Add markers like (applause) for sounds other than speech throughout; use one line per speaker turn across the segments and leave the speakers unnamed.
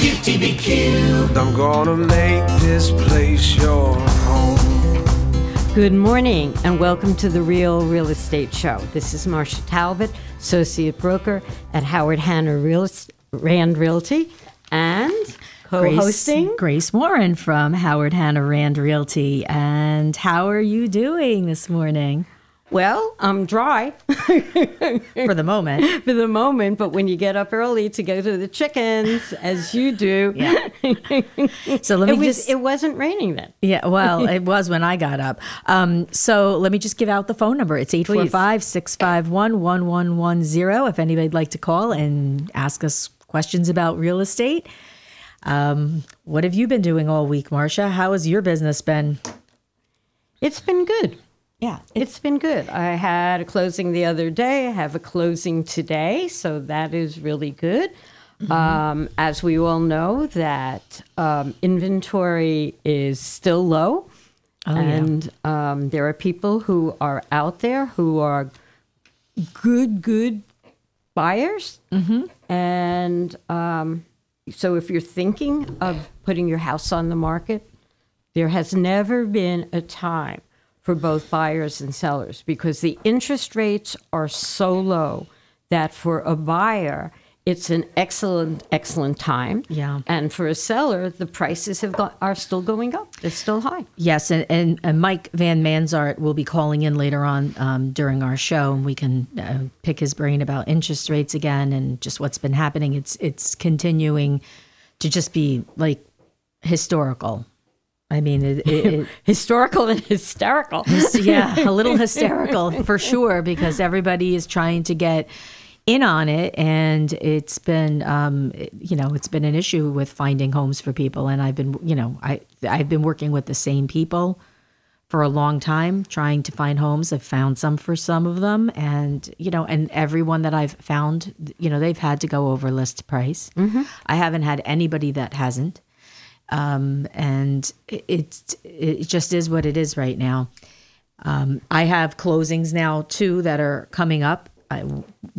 WTBQ. I'm gonna make this place your home.
Good morning and welcome to the Real Real Estate Show. This is Marsha Talbot, associate broker at Howard Hanna Real Rand Realty, and co-hosting
Grace, Grace Warren from Howard Hanna Rand Realty. And how are you doing this morning?
Well, I'm dry (laughs)
For the moment.
for the moment, but when you get up early to go to the chickens, as you do,
Yeah. (laughs) So let me
it was
just
it wasn't raining then.
Yeah, well, (laughs) it was when I got up. Um, so let me just give out the phone number. It's 845 651 1110 if anybody'd like to call and ask us questions about real estate. Um, what have you been doing all week, Marsha? How has your business been?
It's been good.
Yeah.
It's been good. I had a closing the other day. I have a closing today, so that is really good.
Mm-hmm.
Um, as we all know, that um, inventory is still low,
Oh, yeah.
and um, there are people who are out there who are good, good buyers, mm-hmm. and um, so if you're thinking of putting your house on the market, there has never been a time for both buyers and sellers because the interest rates are so low that for a buyer, it's an excellent, excellent time.
Yeah.
And for a seller, the prices have got, are still going up. They're still high.
Yes, and, and, and Mike Vanmansart will be calling in later on um, during our show, and we can uh, pick his brain about interest rates again and just what's been happening. It's it's continuing to just be like historical. I mean, it, it, (laughs)
Historical and hysterical.
yeah, a little (laughs) hysterical for sure because everybody is trying to get in on it, and it's been, um, you know, it's been an issue with finding homes for people. And I've been, you know, I I've been working with the same people for a long time trying to find homes. I've found some for some of them, and you know, and everyone that I've found, you know, they've had to go over list price. I haven't had anybody that hasn't um, and it, it just is what it is right now. Um, I have closings now too that are coming up. I,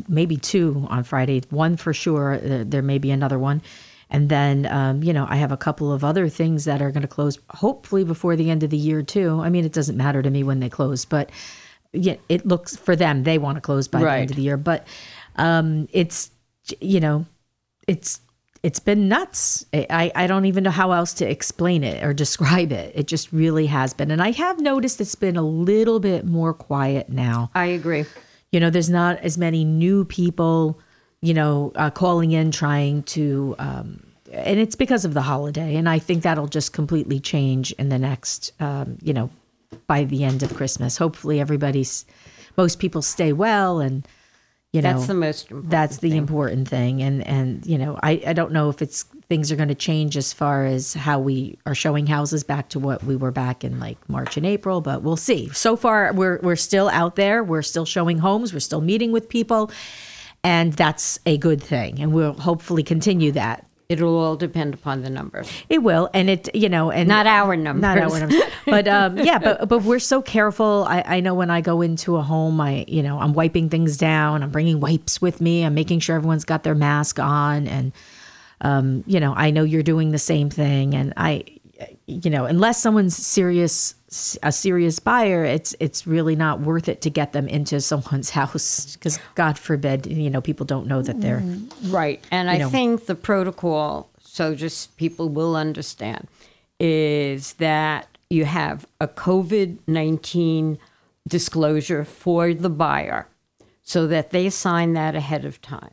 maybe two on Friday. One for sure. Uh, there may be another one, and then um, you know I have a couple of other things that are going to close hopefully before the end of the year too. I mean, it doesn't matter to me when they close, but yeah, it looks for them they want to close by the end of the year. But um, it's you know it's it's been nuts. I, I don't even know how else to explain it or describe it. It just really has been. And I have noticed it's been a little bit more quiet now.
I agree.
You know, there's not as many new people, you know, uh, calling in trying to, um, and it's because of the holiday. And I think that'll just completely change in the next, um, you know, by the end of Christmas. Hopefully, everybody's, most people stay well and, you know,
That's the most important
that's the
thing.
important thing. And and you know I, I don't know if it's things are going to change as far as how we are showing houses back to what we were back in like march and april but we'll see. So far we're we're still out there. We're still showing homes. We're still meeting with people. And that's a good thing. And we'll hopefully continue that
It'll all depend upon the numbers.
it will and it you know and
Not our numbers.
not our numbers. but um, yeah, but but we're so careful. I, I know when I go into a home, I you know I'm wiping things down. I'm bringing wipes with me. I'm making sure everyone's got their mask on, and um, you know I know you're doing the same thing. And I, you know, unless someone's serious a serious buyer, it's it's really not worth it to get them into (laughs) someone's house because God forbid, you know, people don't know that they're mm-hmm.
Right. And I
know.
think the protocol, so just people will understand, is that you have a COVID 19 disclosure for the buyer so that they sign that ahead of time.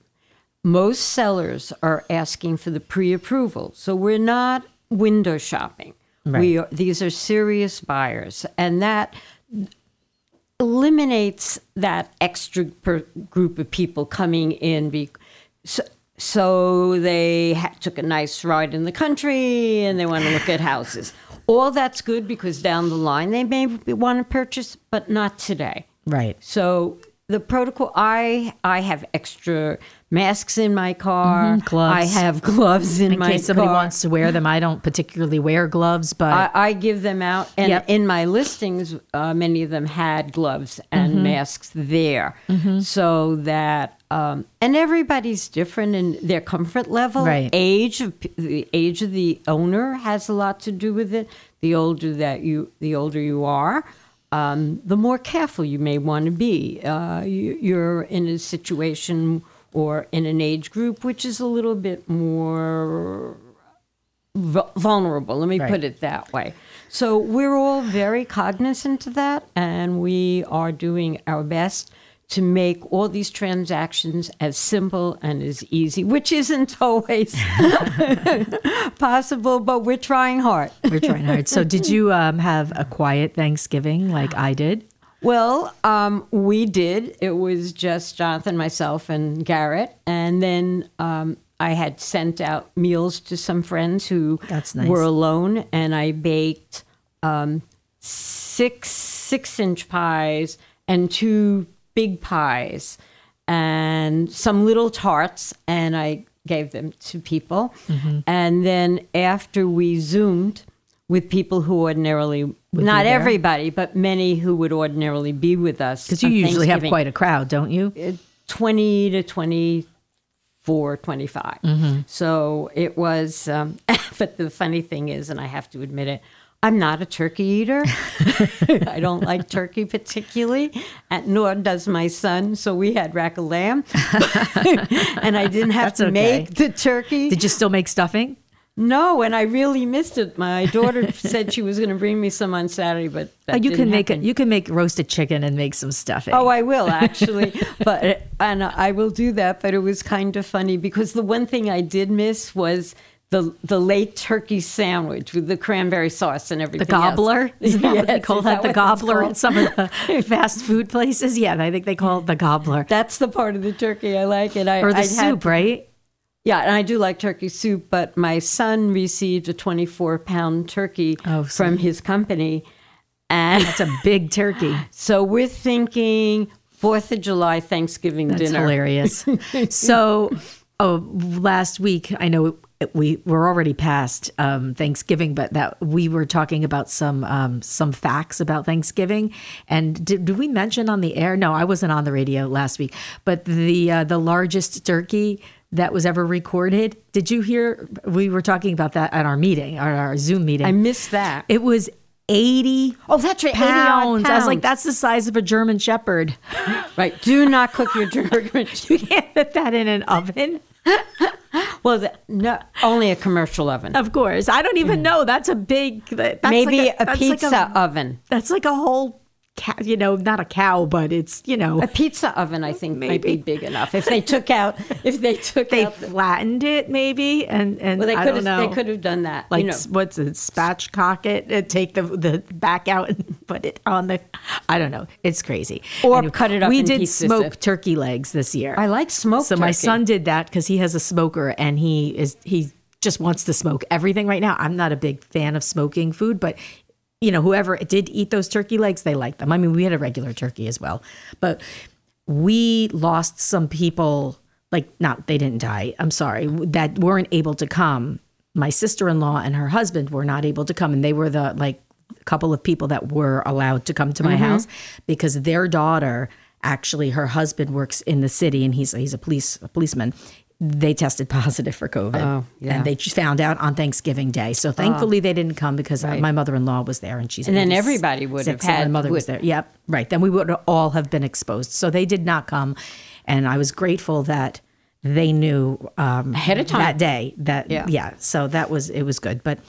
Most sellers are asking for the pre approval. So we're not window shopping. We are, these are serious buyers. And that eliminates that extra per group of people coming in. Be, so, so they ha- took a nice ride in the country and they want to look at houses. All that's good because down the line they may want to purchase, but not today.
right.
So the protocol I I have extra masks in my car.
Mhm, gloves.
I have gloves in,
In
my
case somebody
car.
wants to wear them, I don't particularly wear gloves, but
I, I give them out, and
Yep.
in my listings, uh, many of them had gloves and
Mm-hmm.
masks there, so that um, and everybody's different in their comfort level.
Right.
Age of the age of the owner has a lot to do with it. The older that you, the older you are, um, the more careful you may want to be. Uh, you, you're in a situation or in an age group which is a little bit more vu- vulnerable. Let me
Right.
put it that way. So we're all very cognizant of that, and we are doing our best to make all these transactions as simple and as easy, which isn't (laughs) always (laughs) possible, but we're trying hard.
We're trying hard. So, did you um, have a quiet Thanksgiving like I did?
Well, um, we did. It was just Jonathan, myself, and Garrett. And then um, I had sent out meals to some friends who
nice.
were alone, and I baked um, six six inch pies and two big pies and some little tarts, and I gave them to people.
Mm-hmm.
And then after we zoomed with people who ordinarily not everybody, but many who would ordinarily be with us.
Because you usually have quite a crowd, don't you?
20 to 24, 25.
Mm-hmm.
So it was, um, (laughs) but the funny thing is, and I have to admit it, I'm not a turkey eater. (laughs) I don't like turkey particularly, and nor does my son. So we had rack of lamb, (laughs) and I didn't have
That's
to
okay.
make the turkey.
Did you still make stuffing?
no, and I really missed it. My daughter (laughs) said she was going to bring me some on Saturday, but
Oh, you can make
happen.
it. You can make roasted chicken and make some stuffing.
Oh, I will actually, but and I will do that. But it was kind of funny because the one thing I did miss was the the late turkey sandwich with the cranberry sauce and
the
everything. else.
gobbler. (laughs) Isn't that what they call
is
that? The gobbler in some of the (laughs) fast food places. Yeah, I think they call it the gobbler
That's the part of the turkey I like, and I
or the
I had-
soup, right?
Yeah, and I do like turkey soup, but my son received a 24 pound turkey
Oh,
from his company, and
It's a big turkey. (laughs)
so we're thinking Fourth of July Thanksgiving
That's
dinner.
That's hilarious. so, oh, last week I know we were already past um, Thanksgiving, but that we were talking about some um, some facts about Thanksgiving. And did, did we mention on the air? No, I wasn't on the radio last week. But the uh, the largest turkey that was ever recorded. Did you hear? We were talking about that at our meeting, at our Zoom meeting.
I missed that.
it was. 80
Oh, that's right, 80
pounds. I was like, that's the size of a German Shepherd.
Right. Do not cook your German. (laughs)
You can't put that in an oven. (laughs) (gasps)
well, the, no, only a commercial oven.
Of course. I don't even mm. know. That's a big. That's
Maybe
like
a,
that's
pizza
Like a,
oven.
that's like a whole cow. You know, not a cow, but it's you know
A pizza oven, I think, might be big enough. If they took out, if they took
they
out, the,
flattened it maybe, and and
well, they
I
could
don't
have,
know.
they could have done that.
like
you know,
what's it? Spatchcock it and take the the back out and (laughs) put it on the. I don't know. It's crazy.
Or cut it up
We did smoke turkey legs this year.
I like smoked.
So my son did that because he has a smoker and he is he just wants to smoke everything right now. I'm not a big fan of smoking food, but you know, whoever did eat those turkey legs, they like them. I mean, we had a regular turkey as well, but we lost some people. Like, not they didn't die. I'm sorry that weren't able to come. My sister-in-law and her husband were not able to come, and they were the like couple of people that were allowed to come to my mm-hmm. house because their daughter actually her husband works in the city and he's he's a police a policeman they tested positive for covid.
Oh, yeah.
and they just found out on thanksgiving day. So thankfully they didn't come because uh, my mother-in-law was there and she's
And then everybody would have
and my
had-
mother was there. Yep right. Then we would all have been exposed. So they did not come. And i was grateful that they knew um,
Ahead of time.
that day that
Yeah.
yeah. So that was it was good. But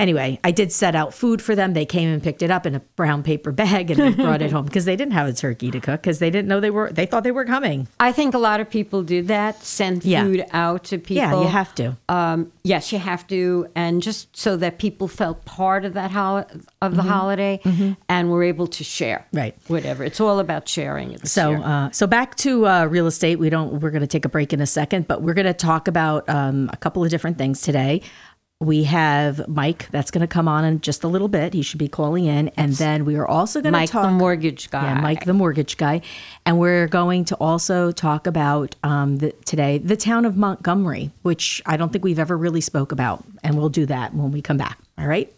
anyway i did set out food for them they came and picked it up in a brown paper bag and they brought it (laughs) home because they didn't have a turkey to cook because they didn't know they were they thought they were coming
I think a lot of people do that. Send
Yeah.
food out to people.
yeah you have to
Um, yes, you have to, and just so that people felt part of that hol- of
Mm-hmm.
the holiday, and were able to share.
Right.
Whatever. It's all about sharing.
So, uh, so back to uh, real estate. We don't. We're going to take a break in a second, but we're going to talk about um, a couple of different things today. We have Mike that's going to come on in just a little bit. He should be calling in, and then we are also going to
Mike,
talk.
the mortgage guy.
Yeah, Mike, the mortgage guy, and we're going to also talk about um, the, today the town of Montgomery, which I don't think we've ever really spoke about, and we'll do that when we come back. All right.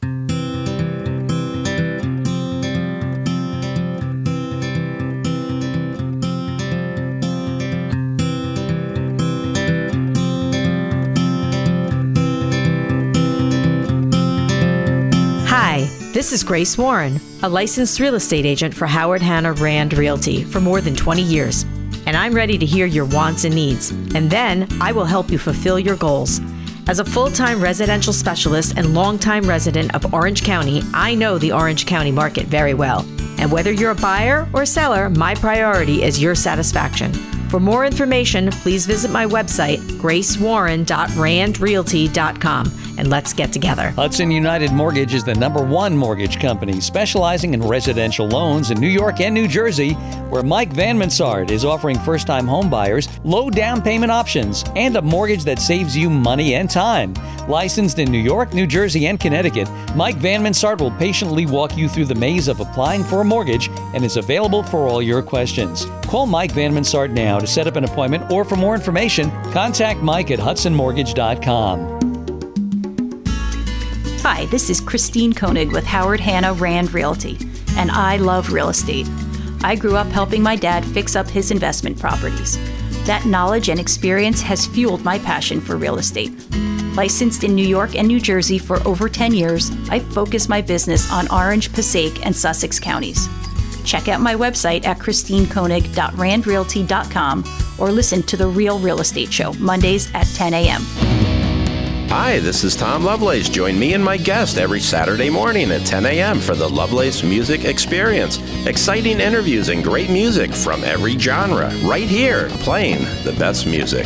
This is Grace Warren, a licensed real estate agent for Howard Hanna Rand Realty for more than 20 years. And I'm ready to hear your wants and needs, and then I will help you fulfill your goals. As a full time residential specialist and longtime resident of Orange County, I know the Orange County market very well. And whether you're a buyer or seller, my priority is your satisfaction. For more information, please visit my website, gracewarren.randrealty.com, and let's get together.
Hudson United Mortgage is the number one mortgage company specializing in residential loans in New York and New Jersey, where Mike Vanmansart is offering first time homebuyers low down payment options and a mortgage that saves you money and time. Licensed in New York, New Jersey, and Connecticut, Mike Vanmansart will patiently walk you through the maze of applying for a mortgage and is available for all your questions. Call Mike Vanmansart now to set up an appointment or for more information, contact Mike at hudsonmortgage.com.
Hi, this is Christine Koenig with Howard Hanna Rand Realty, and I love real estate. I grew up helping my dad fix up his investment properties. That knowledge and experience has fueled my passion for real estate. Licensed in New York and New Jersey for over 10 years, I focus my business on Orange, Passaic, and Sussex counties. Check out my website at christinekoenig.randrealty.com or listen to The Real Real Estate Show Mondays at 10 a.m.
Hi, this is Tom Lovelace. Join me and my guest every Saturday morning at 10 a.m. for the Lovelace Music Experience. Exciting interviews and great music from every genre, right here, playing the best music.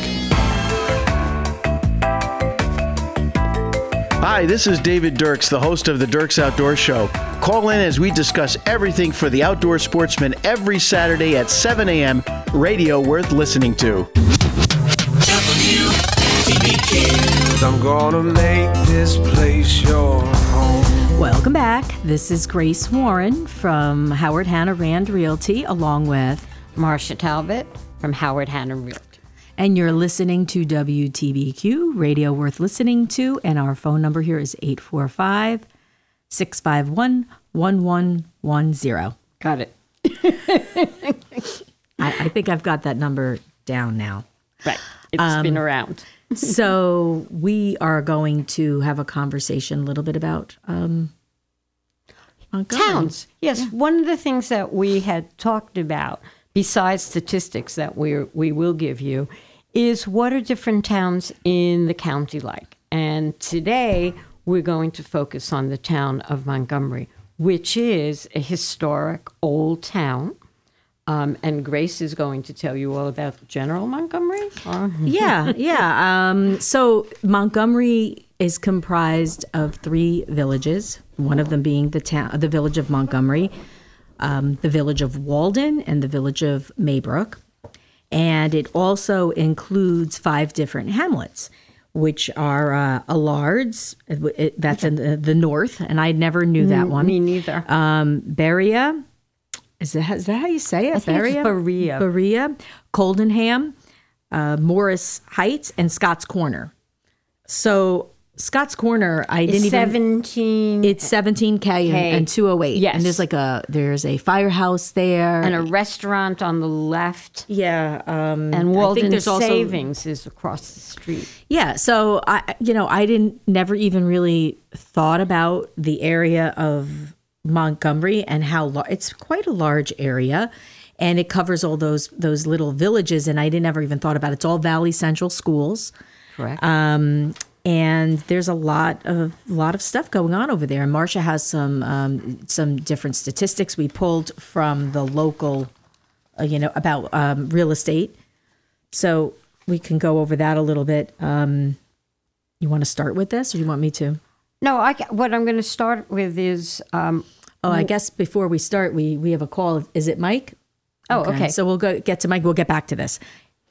Hi, this is David Dirks, the host of the Dirks Outdoor Show. Call in as we discuss everything for the outdoor sportsman every Saturday at 7 a.m. Radio worth listening to.
I'm gonna make this place your home.
Welcome back. This is Grace Warren from Howard Hanna Rand Realty, along with,
Marsha Talbot from Howard Hanna Realty.
and you're listening to WTBQ, radio worth listening to, and our phone number here is 845 651 1110.
Got it. (laughs)
I I think I've got that number down now.
Right. It's
Um,
been around.
So we are going to have a conversation a little bit about um,
Towns. Yes. One of the things that we had talked about, besides statistics that we we will give you, is what are different towns in the county like. And today we're going to focus on the town of Montgomery, which is a historic old town. Um, and Grace is going to tell you all about General Montgomery. Or- (laughs)
yeah, yeah. Um, so Montgomery is comprised of three villages. One of them being the town, the village of Montgomery, um, the village of Walden, and the village of Maybrook. And it also includes five different hamlets, which are uh, Allards, that's in the, the north, and I never knew that one.
Me neither.
Um, Beria, is that, is that how you say it?
It's Berea.
Berea, Coldenham, uh, Morris Heights, and Scotts Corner. So Scotts Corner, I didn't
It's
even.
17
It's 17k and, and 208.
Yes.
and there's like a there's a firehouse there.
and a restaurant on the left.
yeah, um,
And
I think
Walden
there's also-
Savings is across the street.
Yeah, so I you know, I didn't never even really thought about the area of Montgomery and how lar- it's quite a large area and it covers all those those little villages and I didn't ever even thought about it. It's all Valley Central schools.
Correct.
Um, and there's a lot of lot of stuff going on over there. And Marsha has some um, some different statistics we pulled from the local, uh, you know, about um, real estate. So we can go over that a little bit. Um, you want to start with this, or you want me to?
no, I, what I'm going to start with is um,
Oh, I guess before we start, we we have a call. Is it Mike?
oh, okay.
So we'll go get to Mike. We'll get back to this.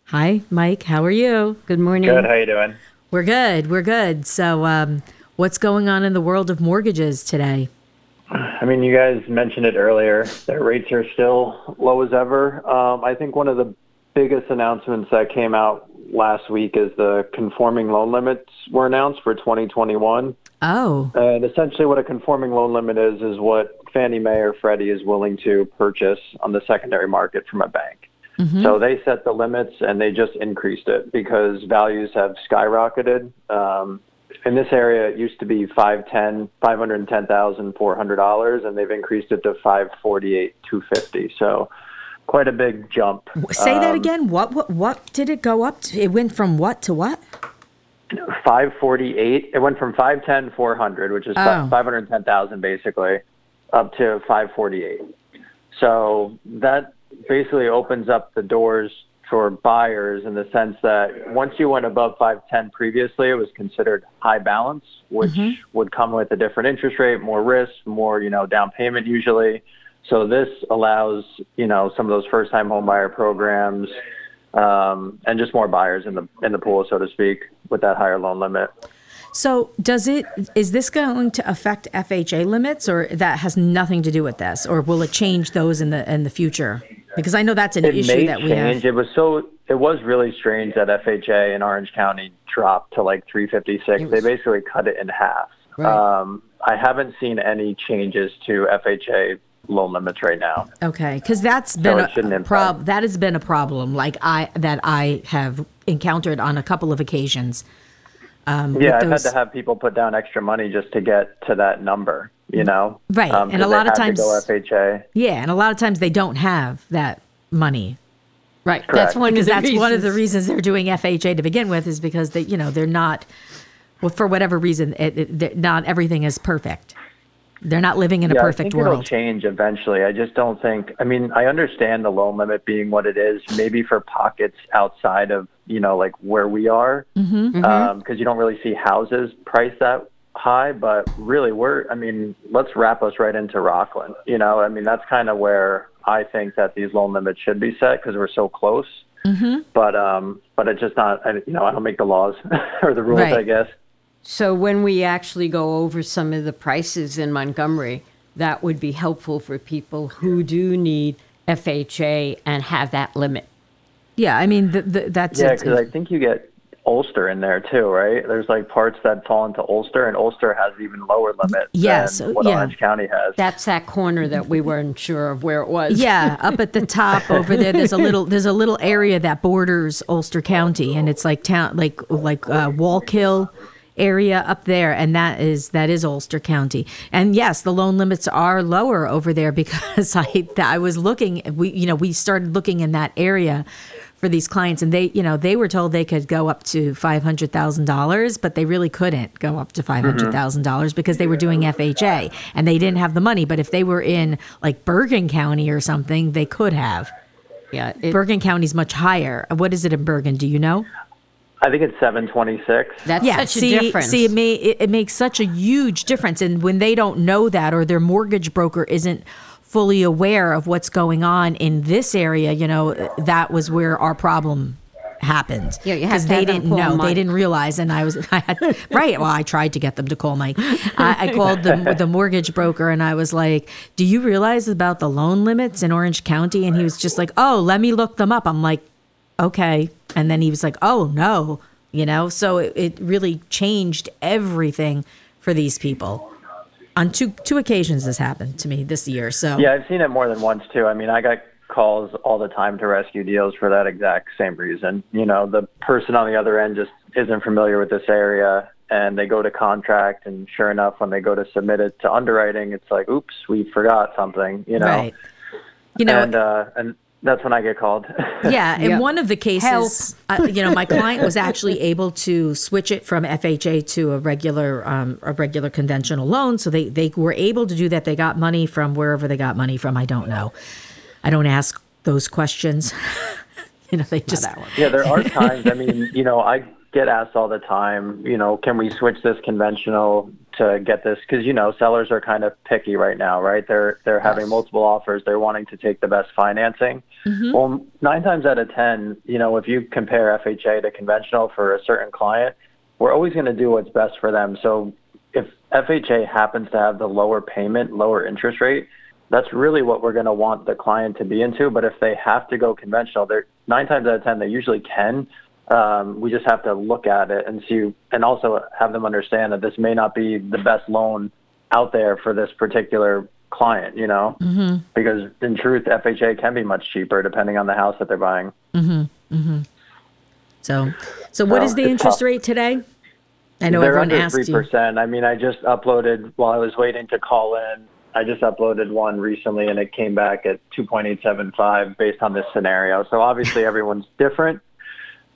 Hi, Mike. How are you?
good morning.
Good. How you doing?
We're good. We're good. So, um, what's going on in the world of mortgages today?
I mean, you guys mentioned it earlier. Their rates are still low as ever. Um, I think one of the biggest announcements that came out last week is the conforming loan limits were announced for 2021.
Oh,
And essentially, what a conforming loan limit is is what Fannie Mae or Freddie is willing to purchase on the secondary market from a bank. So they set the limits and they just increased it because values have skyrocketed. Um, in this area, it used to be five ten, five hundred and ten thousand four hundred dollars, and they've increased it to five forty eight two fifty. So, quite a big jump.
Say that
Um,
again. What what what did it go up to? It went from what to what?
Five forty eight. It went from five ten four hundred, which is
Oh.
five hundred ten thousand basically, up to five forty eight. So that basically opens up the doors for buyers in the sense that once you went above 510 previously, it was considered high balance, which would come with a different interest rate, more risk, more, you know, down payment usually. So this allows, you know, some of those first time home buyer programs um, and just more buyers in the in the pool, so to speak, with that higher loan limit.
So does it? Is this going to affect FHA limits, or that has nothing to do with this, or will it change those in the in the future? Because I know that's an
it
issue that we
change.
have.
It was so it was really strange that FHA in Orange County dropped to like 356. they basically cut it in half. Um, I haven't seen any changes to FHA loan limits right now.
Okay, because that's been
shouldn't
a problem. That has been a problem. Like I that I have encountered on a couple of occasions. Um,
Yeah,
with
I've
those-
had to have people put down extra money just to get to that number. You know,
Right,
Um,
and a
'cause they
lot of
had to go
times-
FHA.
Yeah, and a lot of times they don't have that money.
Right.
Correct.
That's one
because
of the
that's one of the
reasons.
reasons they're doing FHA to begin with is because they you know they're not well for whatever reason it, it, not everything is perfect. They're not living in a
yeah, I
perfect
think it'll change eventually. I just don't think. I mean, I understand the loan limit being what it is. Maybe for pockets outside of you know like where we are, because
Mm-hmm.
you don't really see houses priced that high. But really, we're. I mean, let's wrap us right into Rockland. You know, I mean, that's kind of where I think that these loan limits should be set because we're so close.
Mm-hmm.
But um, but it's just not. I, you know, I don't make the laws (laughs) or the rules.
Right.
I guess.
So when we actually go over some of the prices in Montgomery, that would be helpful for people who do need FHA and have that limit.
yeah, I mean the, the, that's
Yeah, because I think you get Ulster in there too, right? There's like parts that fall into Ulster, and Ulster has even lower limit
Yes,
than what
yeah.
Orange County has.
That's that corner that we weren't sure of where it was.
Yeah, up at the top over there, there's a little there's a little area that borders Ulster County, and it's like town like like uh, Wallkill area up there, and that is that is Ulster County. And yes, the loan limits are lower over there because (laughs) I I was looking we you know we started looking in that area for these clients and they you know they were told they could go up to $500,000 but they really couldn't go up to mm-hmm. $500,000 because they were doing FHA and they didn't have the money. But if they were in like Bergen County or something they could have.
Yeah. it-
Bergen County's much higher. What is it in Bergen? Do you know
I think it's 726.
that's
yeah,
such
see,
a difference.
see, it, may, it, it makes such a huge difference, and when they don't know that, or their mortgage broker isn't fully aware of what's going on in this area, you know, that was where our problem happened.
Yeah, you have to
they
have them
didn't know,
Mike.
they didn't realize, and I was I had, right. Well, I tried to get them to call Mike. I, I called the the mortgage broker, and I was like, "Do you realize about the loan limits in Orange County?" And he was just like, "Oh, let me look them up." I'm like, okay. And then he was like, oh no, you know? So it, it really changed everything for these people. On two two occasions this happened to me this year. So
Yeah, I've seen it more than once too. I mean, I got calls all the time to rescue deals for that exact same reason. You know, the person on the other end just isn't familiar with this area and they go to contract and sure enough when they go to submit it to underwriting it's like oops we forgot something you know
right. You know,
and uh and that's when i get called (laughs)
Yeah, in
Yeah.
one of the cases, uh, you know, my client was actually able to switch it from FHA to a regular, um, a regular conventional loan. So they they were able to do that. They got money from wherever they got money from. I don't know. I don't ask those questions. (laughs) you know, they just
Yeah, there are times. I mean, you know, I get asked all the time. You know, can we switch this conventional to get this? Because you know, sellers are kind of picky right now, right? They're they're having multiple offers. They're wanting to take the best financing. Mm-hmm. Well, nine times out of ten, you know, if you compare FHA to conventional for a certain client, we're always going to do what's best for them. So if FHA happens to have the lower payment, lower interest rate, that's really what we're going to want the client to be into. But if they have to go conventional, they're nine times out of ten they usually can. Um, we just have to look at it and see, and also have them understand that this may not be the best loan out there for this particular client. You know, mm-hmm. because in truth, FHA can be much cheaper depending on the house that they're buying.
so. So what
So
is the interest
tough.
rate today? I know
They're
everyone asked
three
you.
percent. I mean, I just uploaded while I was waiting to call in. I just uploaded one recently, and it came back at two point eight seven five based on this scenario. So obviously, everyone's different.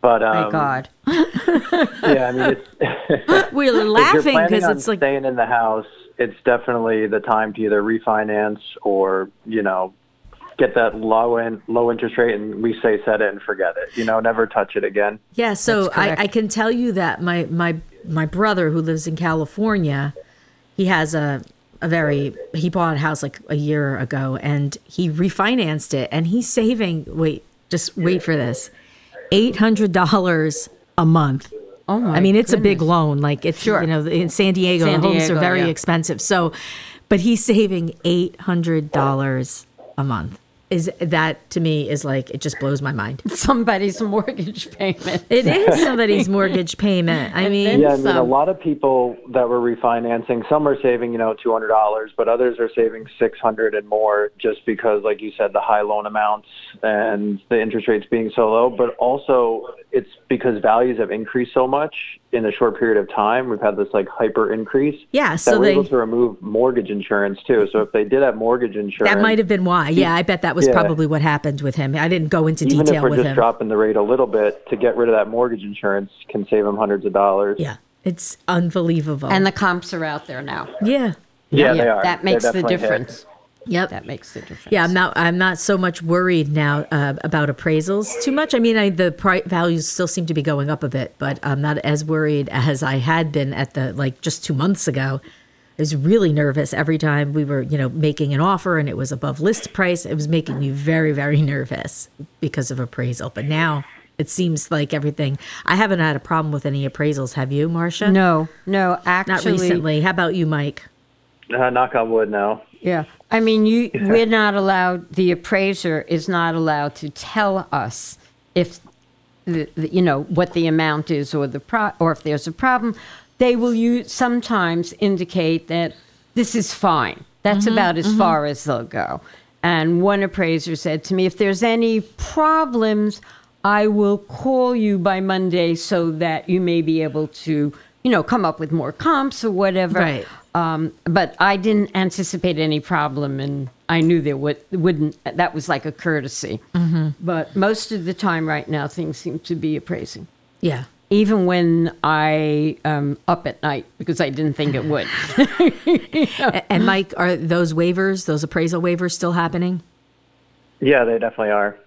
But um,
My God. (laughs)
yeah, I mean, it's, (laughs)
We're (laughs)
if you're
laughing because it's like
staying in the house, it's definitely the time to either refinance or you know get that low in low interest rate, and we say set it and forget it. You know, never touch it again.
Yeah, so I. I can tell you that my my my brother who lives in California, he has a a very he bought a house like a year ago and he refinanced it and he's saving wait just wait for this eight hundred dollars a month.
Oh my
I mean, it's a big loan. Like it's
Sure.
you know in San Diego,
San
the homes are very
yeah.
expensive. So, but he's saving eight hundred dollars a month. Is that to me is like it just blows my mind. (laughs)
Somebody's mortgage payment.
It is (laughs) somebody's mortgage payment. I mean,
Yeah, I mean, a lot of people that were refinancing, some are saving, you know, two hundred dollars, but others are saving six hundred and more, just because, like you said, the high loan amounts and the interest rates being so low. But also, it's because values have increased so much in a short period of time. We've had this like hyper increase.
Yeah,
that
so
we're
they-
able to remove mortgage insurance too. So if they did have mortgage insurance,
that might have been why. Yeah, I bet that was
Yeah.
probably what happened with him. I didn't go into
even if
detail
we're
with
just
him.
dropping the rate a little bit to get rid of that mortgage insurance, can save them hundreds of dollars.
Yeah, it's unbelievable.
And the comps are out there now.
yeah,
Yeah, they are.
That makes the
difference. hit.
Yep.
That makes the difference.
Yeah, I'm not. I'm not so much worried now uh, about appraisals too much. I mean, I, the pri- values still seem to be going up a bit, but I'm not as worried as I had been at the like just two months ago. I was really nervous every time we were, you know, making an offer and it was above list price. It was making me very, very nervous because of appraisal. But now it seems like everything. I haven't had a problem with any appraisals. Have you, Marsha?
No, no, actually, not
recently. How about you, Mike?
Uh, knock on wood now.
Yeah. I mean, you (laughs) we're not allowed. The appraiser is not allowed to tell us if the, the you know what the amount is or the pro or if there's a problem. They will use sometimes indicate that this is fine. That's about as far as they'll go. And one appraiser said to me, if there's any problems, I will call you by Monday so that you may be able to, you know, come up with more comps or whatever.
Right.
Um, but I didn't anticipate any problem, and I knew there would, wouldn't. That was like a courtesy. But most of the time, right now, things seem to be appraising.
Yeah.
Even when I um, up at night because I didn't think it would. (laughs)
A- And Mike, are those waivers, those appraisal waivers, still happening?
Yeah, they definitely are.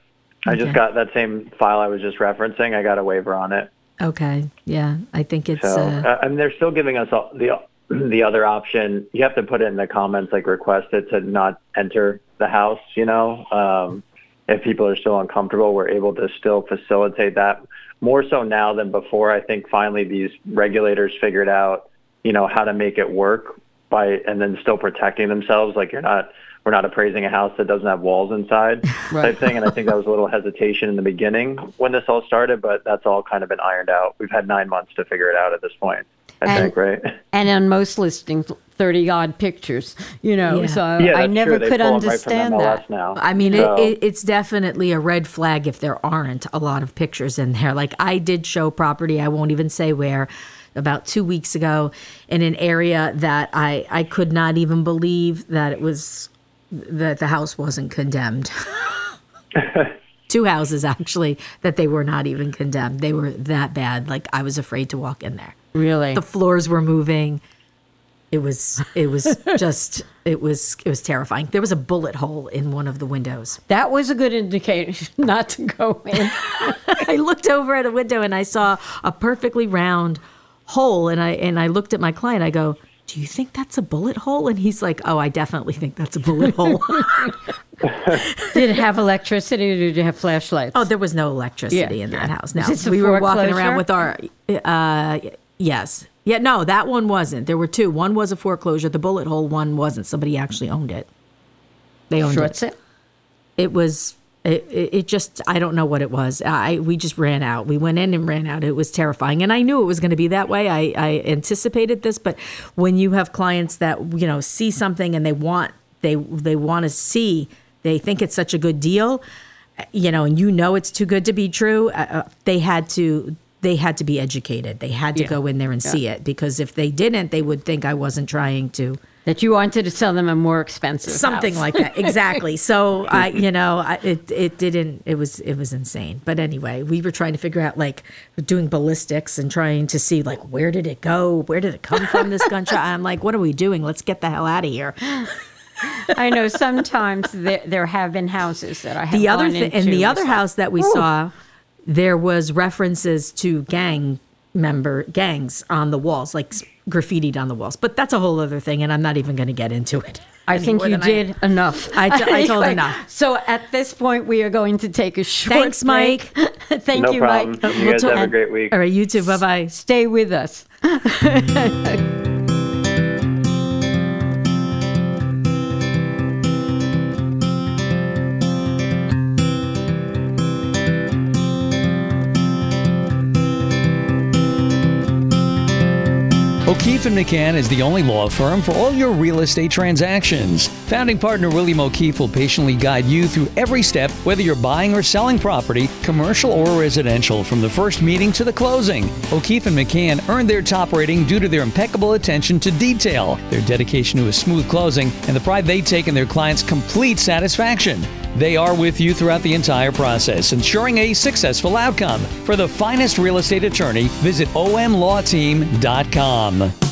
I just got that same file I was just referencing. I got a waiver on it.
Okay. Yeah, I think it's.
So,
uh,
uh, and they're still giving us all, the the other option. You have to put it in the comments, like request it to not enter the house. You know, um, if people are still uncomfortable, we're able to still facilitate that more so now than before. I think finally these regulators figured out, you know, how to make it work by and then still protecting themselves. Like you're not. We're not appraising a house that doesn't have walls inside, (laughs) type thing. And I think that was a little hesitation in the beginning when this all started, but that's all kind of been ironed out. We've had nine months to figure it out at this point. I
And-
think, right?
and on most listings, 30 odd pictures, you know,
Yeah.
so
Yeah,
I never
true.
Could
pull 'em right
understand
MLS
that.
now.
I mean,
So-
it, it, it's definitely a red flag if there aren't a lot of pictures in there. Like I did show property, I won't even say where, about two weeks ago, in an area that I I could not even believe that it was that the house wasn't condemned. (laughs) Two houses actually that they were not even condemned. They were that bad. Like I was afraid to walk in there.
Really?
The floors were moving. It was it was (laughs) just it was it was terrifying. There was a bullet hole in one of the windows.
that was a good indication (laughs) not to go in. (laughs)
I looked over at a window and I saw a perfectly round hole and I and I looked at my client. I go, "Do you think that's a bullet hole?" And he's like, "Oh, I definitely think that's a bullet hole."
Did it have electricity or did you have flashlights?
oh, there was no electricity
Yeah.
in that house. No,
Is this a
we were walking around with our uh yes. Yeah, no, that one wasn't. There were two. One was a foreclosure. The bullet hole one wasn't. Somebody actually owned it. They owned
short
it.
sale.
it was it, it just i don't know what it was i we just ran out we went in and ran out it was terrifying and i knew it was going to be that way i i anticipated this but when you have clients that you know see something and they want they they want to see they think it's such a good deal you know and you know it's too good to be true uh, uh, they had to they had to be educated. They had to
Yeah.
go in there and see it because if they didn't, they would think I wasn't trying to
That you wanted to sell them a more expensive
something
house.
like that (laughs) exactly so i (laughs) you know I, it it didn't it was it was insane but anyway we were trying to figure out like doing ballistics and trying to see like where did it go where did it come from this gunshot i'm like what are we doing let's get the hell out of here (laughs)
I know sometimes there, there have been houses that I have
the other
into.
and the other house that we
"Ooh."
saw there was references to gang member gangs on the walls like s- graffitied on the walls but that's a whole other thing and i'm not even going to get into it
I think you
than
did enough. (laughs)
I t- I (laughs) told
Anyway,
enough.
So at this point, we are going to take a short
Thanks,
break. (laughs) Thank
no
you,
problem.
Mike.
You guys have a great week.
all right you too bye-bye
Stay with us.
O'Keefe McCann is the only law firm for all your real estate transactions. Founding partner William O'Keefe will patiently guide you through every step, whether you're buying or selling property, commercial or residential, from the first meeting to the closing. O'Keefe and McCann earned their top rating due to their impeccable attention to detail, their dedication to a smooth closing, and the pride they take in their clients' complete satisfaction. They are with you throughout the entire process, ensuring a successful outcome. For the finest real estate attorney, visit omlawteam.com.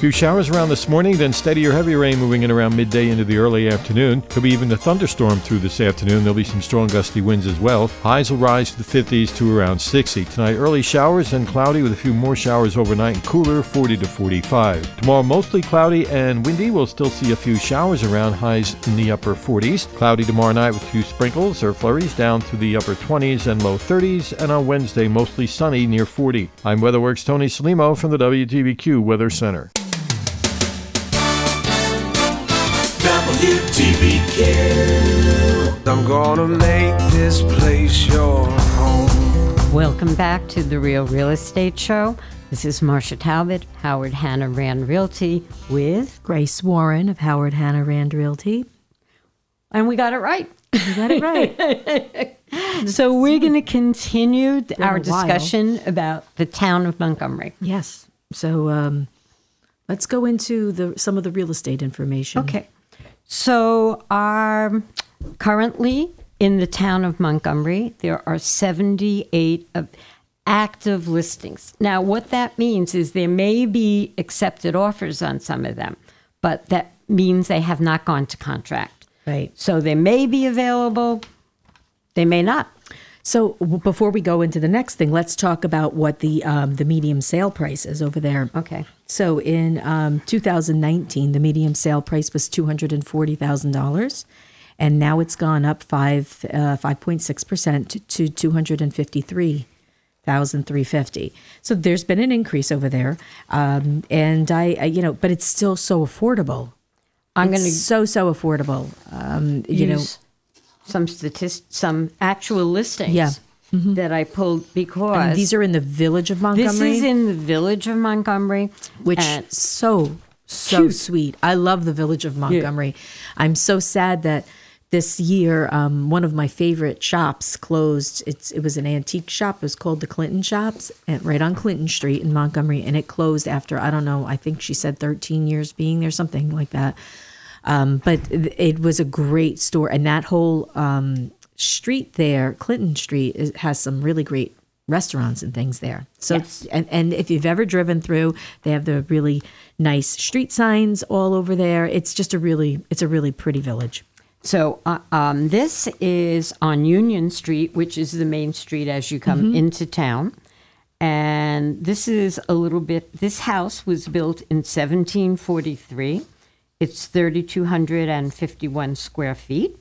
Few showers around this morning, then steady or heavy rain moving in around midday into the early afternoon. Could be even a thunderstorm through this afternoon. There'll be some strong gusty winds as well. Highs will rise to the 50s to around 60. Tonight, early showers and cloudy with a few more showers overnight and cooler, 40 to 45. Tomorrow, mostly cloudy and windy. We'll still see a few showers around, highs in the upper 40s. Cloudy tomorrow night with a few sprinkles or flurries down to the upper 20s and low 30s. And on Wednesday, mostly sunny near 40. I'm WeatherWorks Tony Salimo from the WTBQ Weather Center.
WTBQ.
I'm gonna make this place your home.
Welcome back to the Real Real Estate Show. This is Marsha Talbot, Howard Hanna Rand Realty, with,
Grace Warren of Howard Hanna Rand Realty.
and we got it right.
You got it right. (laughs)
So we're going to continue our discussion about the town of Montgomery.
yes. So um, let's go into the some of the real estate information.
Okay. So, um, currently in the town of Montgomery, there are 78 of active listings. Now, what that means is there may be accepted offers on some of them, but that means they have not gone to contract.
Right.
So, they may be available, they may not.
So before we go into the next thing, let's talk about what the um, the medium sale price is over there.
Okay.
So in um, 2019, the medium sale price was two hundred and forty thousand dollars, and now it's gone up five uh, five point six percent to two hundred and fifty three thousand three fifty. So there's been an increase over there, um, and I, I you know, but it's still so affordable.
I'm going to
so so affordable. Um, you know,
some statist, some actual listings
Yeah. Mm-hmm.
that I pulled because
and these are in the village of Montgomery.
This is in the village of Montgomery,
which so so
Cute.
sweet. I love the village of Montgomery. I'm so sad that this year um, one of my favorite shops closed. It's it was an antique shop. It was called the Clinton Shops, and right on Clinton Street in Montgomery, and it closed after I don't know. I think she said 13 years being there, something like that. Um, but it, was a great store, and that whole um, street there, Clinton Street, is, has some really great restaurants and things there. So,
Yes.
and, and if you've ever driven through, they have the really nice street signs all over there. It's just a really, it's a really pretty village.
So uh, um, this is on Union Street, which is the main street as you come
Mm-hmm.
into town. And this is a little bit, this house was built in 1743. It's 3,251 square feet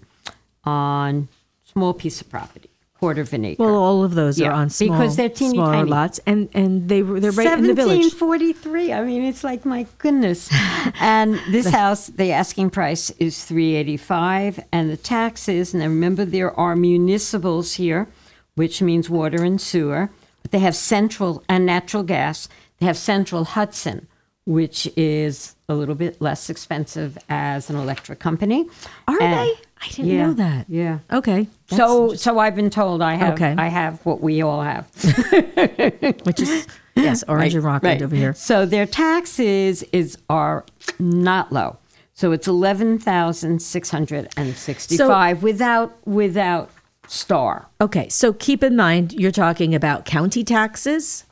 on small piece of property. quarter of an acre.
Well, all of those
Yeah,
are on small,
because they're teeny
smaller
tiny.
lots, and and they were they're right in the village.
1743. I mean, it's like my goodness. (laughs) and this house, the asking price is 385, and the taxes. And remember, there are municipals here, which means water and sewer. But they have central and natural gas. They have Central Hudson, which is a little bit less expensive as an electric company.
Are
And-
they? I didn't
Yeah,
know that.
Yeah.
Okay.
So, so I've been told I have.
Okay.
I have what we all have. (laughs)
which is yes, (laughs) Orange and Rockland
Right.
over here.
So their taxes is are not low. So it's eleven thousand six hundred and sixty-five without without star.
Okay, so keep in mind you're talking about county taxes,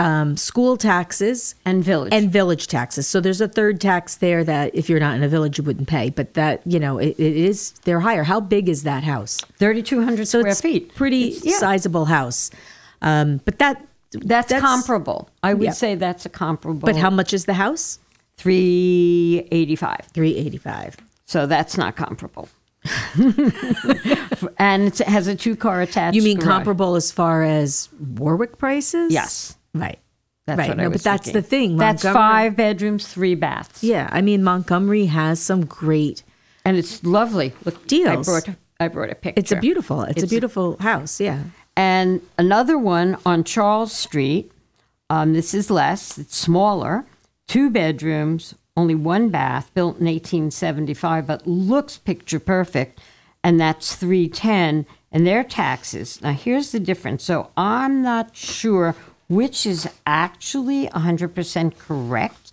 um, school taxes,
and village
and village taxes. So there's a third tax there that if you're not in a village you wouldn't pay, but that you know it, it is they're higher. How big is that house?
Thirty-two hundred
So
square
it's
feet.
pretty
It's- yeah.
sizable house. Um, but that
That's, comparable. I would
yeah.
say that's a comparable.
But how much is the house?
Three eighty-five.
Three eighty-five.
So that's not comparable. (laughs) and it has a two-car attached.
You mean
garage.
comparable as far as Warwick prices?
Yes.
Right.
That's
right.
what I
no,
was
but that's
thinking.
the thing.
That's
Montgomery-
five bedrooms, three baths.
Yeah, I mean Montgomery has some great
and it's lovely. Look, I
Deals.
brought I brought a picture.
It's a beautiful. It's, a beautiful house. Yeah.
And another one on Charles Street. Um, this is less. It's smaller. Two bedrooms, only one bath, built in 1875, but looks picture perfect. And that's 310. And their taxes. Now here's the difference. So I'm not sure which is actually 100% correct.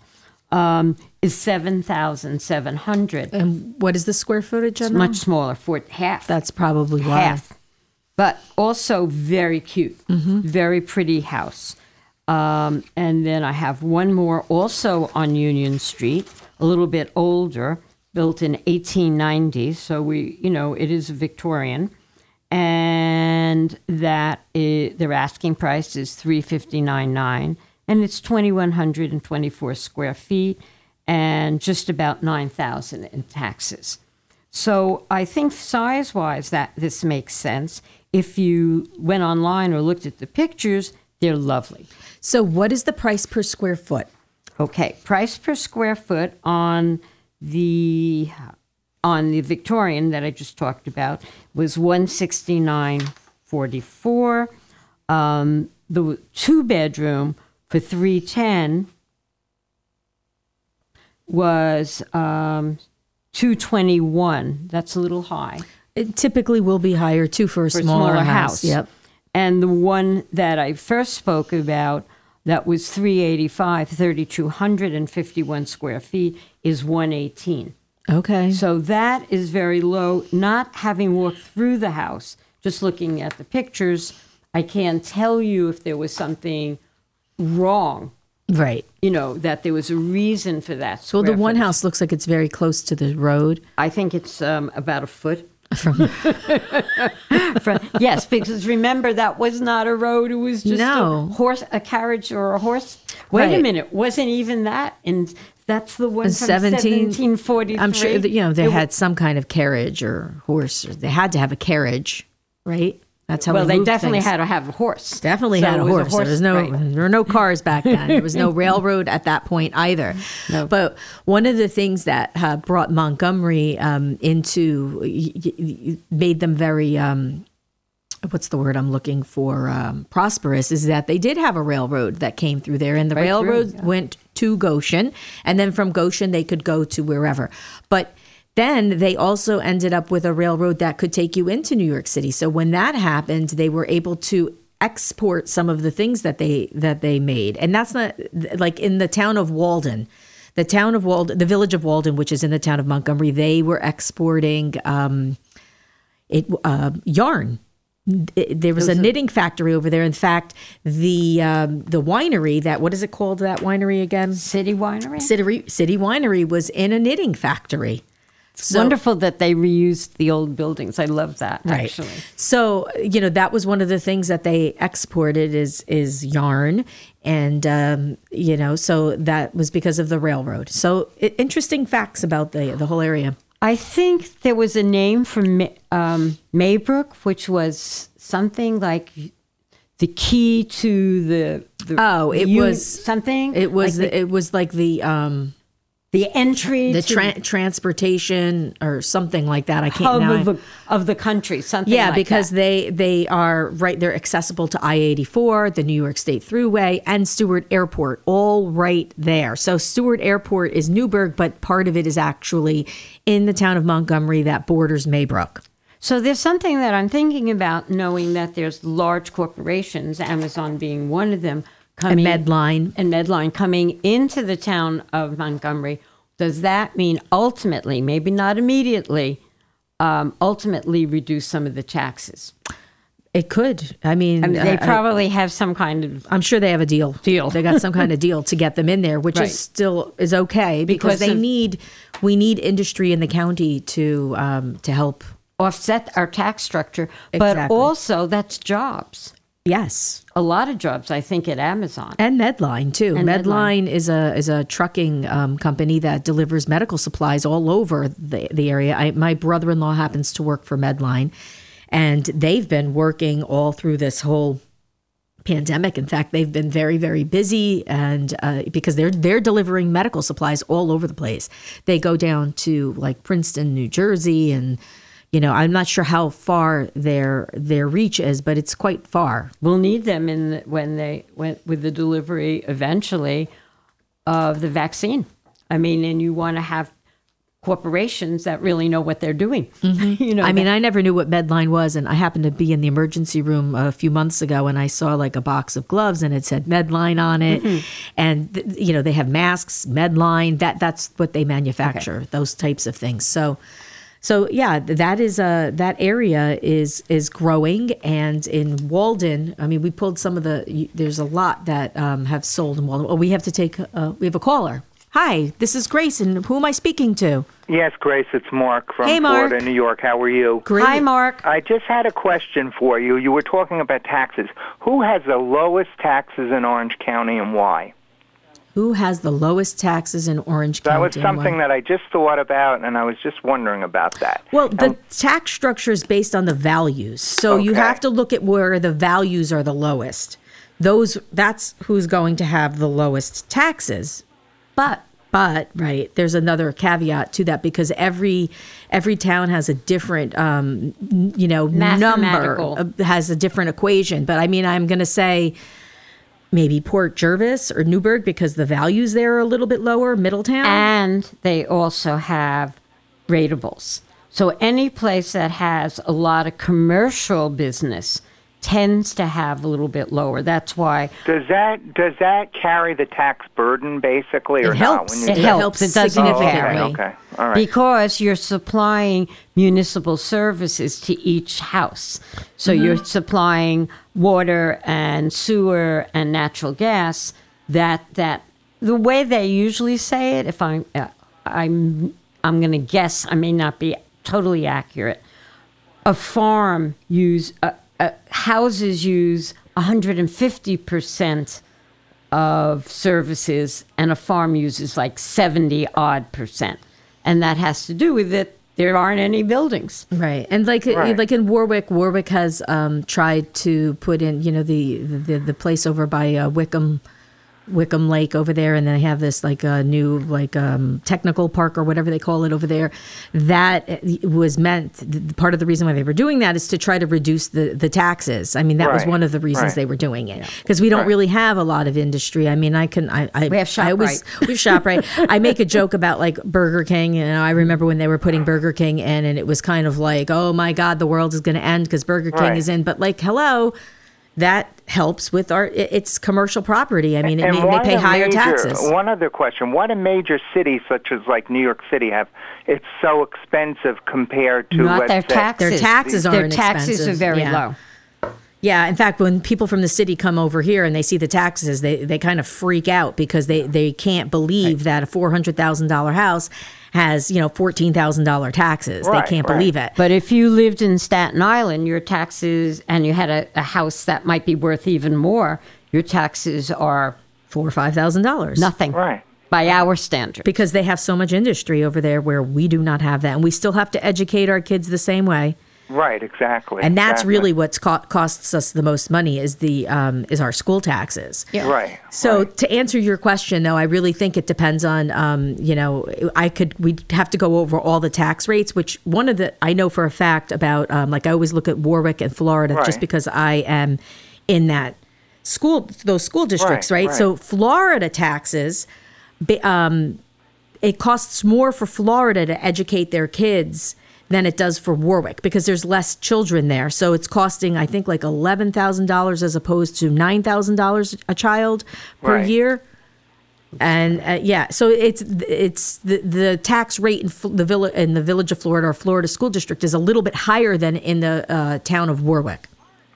Um, is 7,700.
And what is the square footage on
much smaller, for half.
That's probably why.
half. But also very cute, very pretty house. Um, and then I have one more also on Union Street, a little bit older, built in 1890. So we, you know, it is Victorian, and that is, their asking price is 359.9, and it's 2,124 square feet, and just about 9,000 in taxes. So I think size-wise that this makes sense. If you went online or looked at the pictures, they're lovely.
So what is the price per square foot?
Okay, price per square foot on the on the Victorian that I just talked about was one sixty nine forty four. Um, the two bedroom for three ten was um, two twenty one. That's a little high
It typically will be higher too for a
for
smaller,
smaller
house.
house.
Yep.
And the one that I first spoke about that was 385, 3,251 square feet is 118.
Okay.
So that is very low. Not having walked through the house, just looking at the pictures, I can't tell you if there was something wrong,
Right.
you know, that there was a reason for that.
So the one house looks like it's very close to the road.
I think it's um, about a foot. From, (laughs) yes, because remember that was not a road; it was just
No.
a horse, a carriage, or a horse. Wait a minute, wasn't even that? And that's the one
In
from
17
1743.
I'm sure that, you know they
It
had some kind of carriage or horse. Or they had to have a carriage, right? That's how.
well,
we
they definitely
things.
had to have a horse.
Definitely
So
had a
it was
horse. There was no
right.
there were no cars back then. There was no (laughs) railroad at that point either.
No.
But one of the things that uh, brought Montgomery um, into y- y- y- made them very um, what's the word I'm looking for um, prosperous is that they did have a railroad that came through there, and the
Right through,
railroad
yeah.
went to Goshen, and then from Goshen they could go to wherever. But then they also ended up with a railroad that could take you into New York City. So when that happened, they were able to export some of the things that they that they made, and that's not like in the town of Walden. The town of Walden, the village of Walden, which is in the town of Montgomery, they were exporting um, it uh, yarn. It- there was a knitting factory over there. In fact, the um, the winery that what is it called? That winery again?
City Winery.
City City Winery was in a knitting factory.
It's wonderful that they reused the old buildings. I love that
Right.
actually.
So you know that was one of the things that they exported is is yarn, and um, you know so that was because of the railroad. So i interesting facts about the the whole area.
I think there was a name from um, Maybrook, which was something like the key to the, the
Oh, it was
something.
It was
like
the, it was like the um
the entry
the
to
tra- transportation or something like that. I can't
of the, of the country. Something.
yeah,
like
because
that.
they they are right. They're accessible to I eighty four, the New York State Thruway, and Stewart Airport, all right there. So Stewart Airport is Newburgh, but part of it is actually in the town of Montgomery that borders Maybrook.
So there's something that I'm thinking about, knowing that there's large corporations, Amazon being one of them,
And
coming
Medline.
and Medline coming into the town of Montgomery. Does that mean ultimately, maybe not immediately, um, ultimately reduce some of the taxes?
It could. I mean,
I mean, they
uh, I-
probably have some kind of
I'm sure they have a deal.
Deal.
They got some kind of deal to get them in there, which
Right.
is still is okay because,
Because
they
of-
need we need industry in the county to um, to help.
offset our tax structure, but also that's jobs.
Yes,
A lot of jobs, I think, at Amazon.
and Medline too.
And
Medline, is a is a trucking um, company that delivers medical supplies all over the the area. I, my brother in law happens to work for Medline, and they've been working all through this whole pandemic. In fact, they've been very, very busy, and uh, because they're they're delivering medical supplies all over the place. They go down to like Princeton, New Jersey, and you know I'm not sure how far their their reach is, but it's quite far.
We'll need them in the, when they went with the delivery eventually of the vaccine. I mean, and you want to have corporations that really know what they're doing. Mm-hmm. (laughs) you know,
I mean,
that-
I never knew what Medline was, and I happened to be in the emergency room a few months ago, and I saw like a box of gloves, and it said Medline on it, mm-hmm. and th- you know they have masks, Medline. That that's what they manufacture, those types of things. So, so yeah, that is a that area is is growing, and in Walden, I mean, we pulled some of the. There's a lot that um, have sold in Walden. Oh, we have to take. Uh, we have a caller. Hi, this is Grace, and who am I speaking to?
Yes, Grace, it's Mark from
Hey, Mark.
Florida, New York. How are you?
Hi, Mark.
I just had a question for you. You were talking about taxes. Who has the lowest taxes in Orange County and why?
Who has the lowest taxes in Orange County?
That
was
something
why?
that I just thought about, and I was just wondering about that.
Well, the tax structure is based on the values. So you have to look at where the values are the lowest. Those that's who's going to have the lowest taxes. But but right, there's another caveat to that because every every town has a different um you know number uh, has a different equation. But I mean, I'm going to say maybe Port Jervis or Newburgh because the values there are a little bit lower, Middletown.
and they also have ratables. So any place that has a lot of commercial business tends to have a little bit lower. That's why
does that does that carry the tax burden basically, or
It
not?
helps.
When you
It
say-
helps. It doesn't
Oh, okay, okay, all right.
because you're supplying municipal services to each house. So
Mm-hmm.
you're supplying water and sewer and natural gas. That that the way they usually say it, if I'm uh, I'm I'm going to guess, I may not be totally accurate. A farm use uh, uh, houses use 150 percent of services, and a farm uses like 70 odd percent. And that has to do with it. There aren't any buildings.
Right, and like
Right.
like in Warwick, Warwick has um, tried to put in, you know, the the, the place over by uh, Wickham, Wickham Lake over there, and then they have this like a new like um, technical park or whatever they call it over there. That was meant. th- Part of the reason why they were doing that is to try to reduce the the taxes. I mean, that was one of the reasons
right.
they were doing it because we don't
Right.
really have a lot of industry. I mean, I can I, I
We have
I always we have ShopRite. (laughs) I make a joke about like Burger King, and I remember when they were putting Burger King in, and it was kind of like, oh my God, the world is going to end because Burger King
Right.
is in. But like, hello, that helps with our. It's commercial property. I mean, it, may- they pay higher
major,
taxes.
One other question: Why do major cities such as like New York City have it's so expensive compared to
Not
let's
their
say,
taxes.
Their taxes
Their
aren't
taxes
expensive.
are very
Yeah.
low.
Yeah, in fact, when people from the city come over here and they see the taxes, they, they kind of freak out because they, they can't believe that a four hundred thousand dollar house has you know fourteen thousand dollar taxes.
Right,
they can't
right.
believe it.
But if you lived in Staten Island, your taxes, and you had a, a house that might be worth even more, your taxes are
four or five thousand dollars.
Nothing.
Right.
By our standards.
because they have so much industry over there where we do not have that and we still have to educate our kids the same way
Right, exactly.
and that's
exactly.
really what's co- costs us the most money is the um, is our school taxes.
Right.
So to answer your question, though, I really think it depends on, um, you know, I could we'd have to go over all the tax rates. Which one of the I know for a fact about, um, like I always look at Warwick and Florida just because I am in that school those school districts,
Right,
right?
right.
So Florida taxes, um, it costs more for Florida to educate their kids than it does for Warwick because there's less children there. So it's costing, I think, like eleven thousand dollars as opposed to nine thousand dollars a child per
Right.
year. And uh, yeah, so it's it's the the tax rate in Fl- the village in the village of Florida or Florida school district is a little bit higher than in the uh, town of Warwick.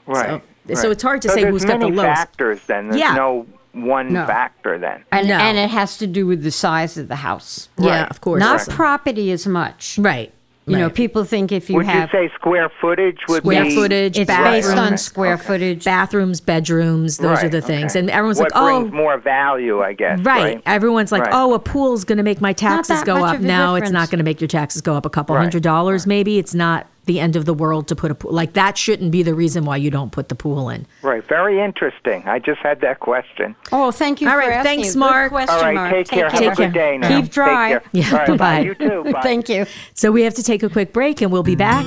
Right.
So- so it's hard to
So
say
there's
who's got the
many
lowest.
factors then. There's
Yeah.
no one
No.
factor then.
And,
No.
and it has to do with the size of the house.
Yeah, of course.
Not
Right.
property as much.
Right.
You know, people think if you
Would
have
you say square footage would
square
be
footage,
it's
bathrooms,
based on square footage.
bathrooms, bedrooms. Those are the things.
okay.
And everyone's
what
like, "Oh,
more value, I guess.
Right.
Right.
Everyone's like,
Right.
oh, a pool's going to make my taxes go up.
of a
No, it's not going to make your taxes go up a couple
Right.
hundred dollars, maybe. It's not the end of the world to put a pool. Like, that shouldn't be the reason why you don't put the pool in.
Right. Very interesting. I just had that question.
Oh, thank you
All
for
right,
asking.
thanks,
Good
Mark.
question,
All right.
Mark.
Take, care. Have a good day now.
Keep
Take
dry.
care.
Yeah,
All right,
bye-bye.
You too. Bye. (laughs)
Thank you.
So we have to take a quick break and we'll be back.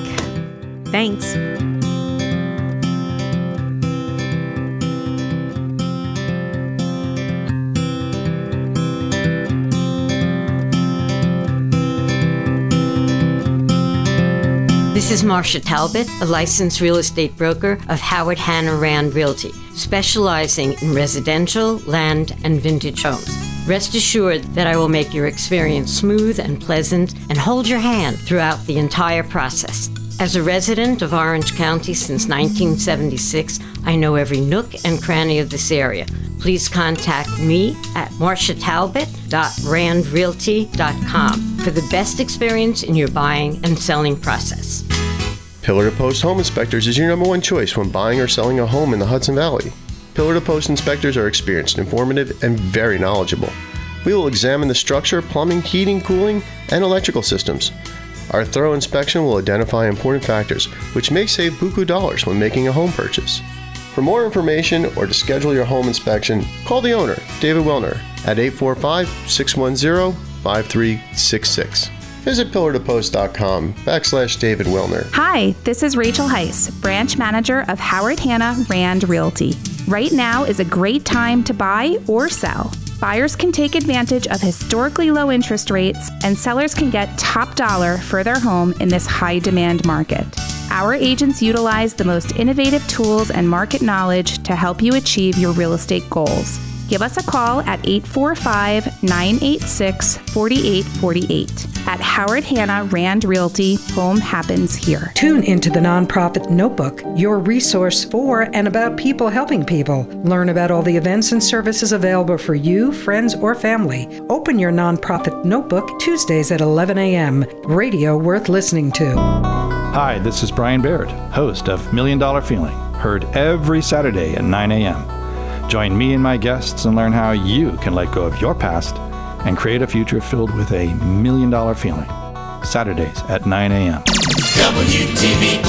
Thanks.
This is Marsha Talbot, a licensed real estate broker of Howard Hanna Rand Realty, specializing in residential, land, and vintage homes. Rest assured that I will make your experience smooth and pleasant and hold your hand throughout the entire process. As a resident of Orange County since 1976, I know every nook and cranny of this area. Please contact me at marciatalbot.randrealty.com for the best experience in your buying and selling process.
Pillar to Post Home Inspectors is your number one choice when buying or selling a home in the Hudson Valley. Pillar to Post inspectors are experienced, informative, and very knowledgeable. We will examine the structure, plumbing, heating, cooling, and electrical systems. Our thorough inspection will identify important factors, which may save buku dollars when making a home purchase. For more information or to schedule your home inspection, call the owner, David Wilner, at 845 610 5366. Visit pillartopost.com backslash David Wilner.
Hi, this is Rachel Heiss, branch manager of Howard Hanna Rand Realty. Right now is a great time to buy or sell. Buyers can take advantage of historically low interest rates, and sellers can get top dollar for their home in this high demand market. Our agents utilize the most innovative tools and market knowledge to help you achieve your real estate goals. Give us a call at 845 986 4848. At Howard Hanna Rand Realty, home happens here.
Tune into the Nonprofit Notebook, your resource for and about people helping people. Learn about all the events and services available for you, friends, or family. Open your Nonprofit Notebook Tuesdays at 11 a.m. Radio worth listening to.
Hi, this is Brian Baird, host of Million Dollar Feeling, heard every Saturday at 9 a.m. Join me and my guests and learn how you can let go of your past and create a future filled with a million dollar feeling. Saturdays at 9 a.m.
WTBQ.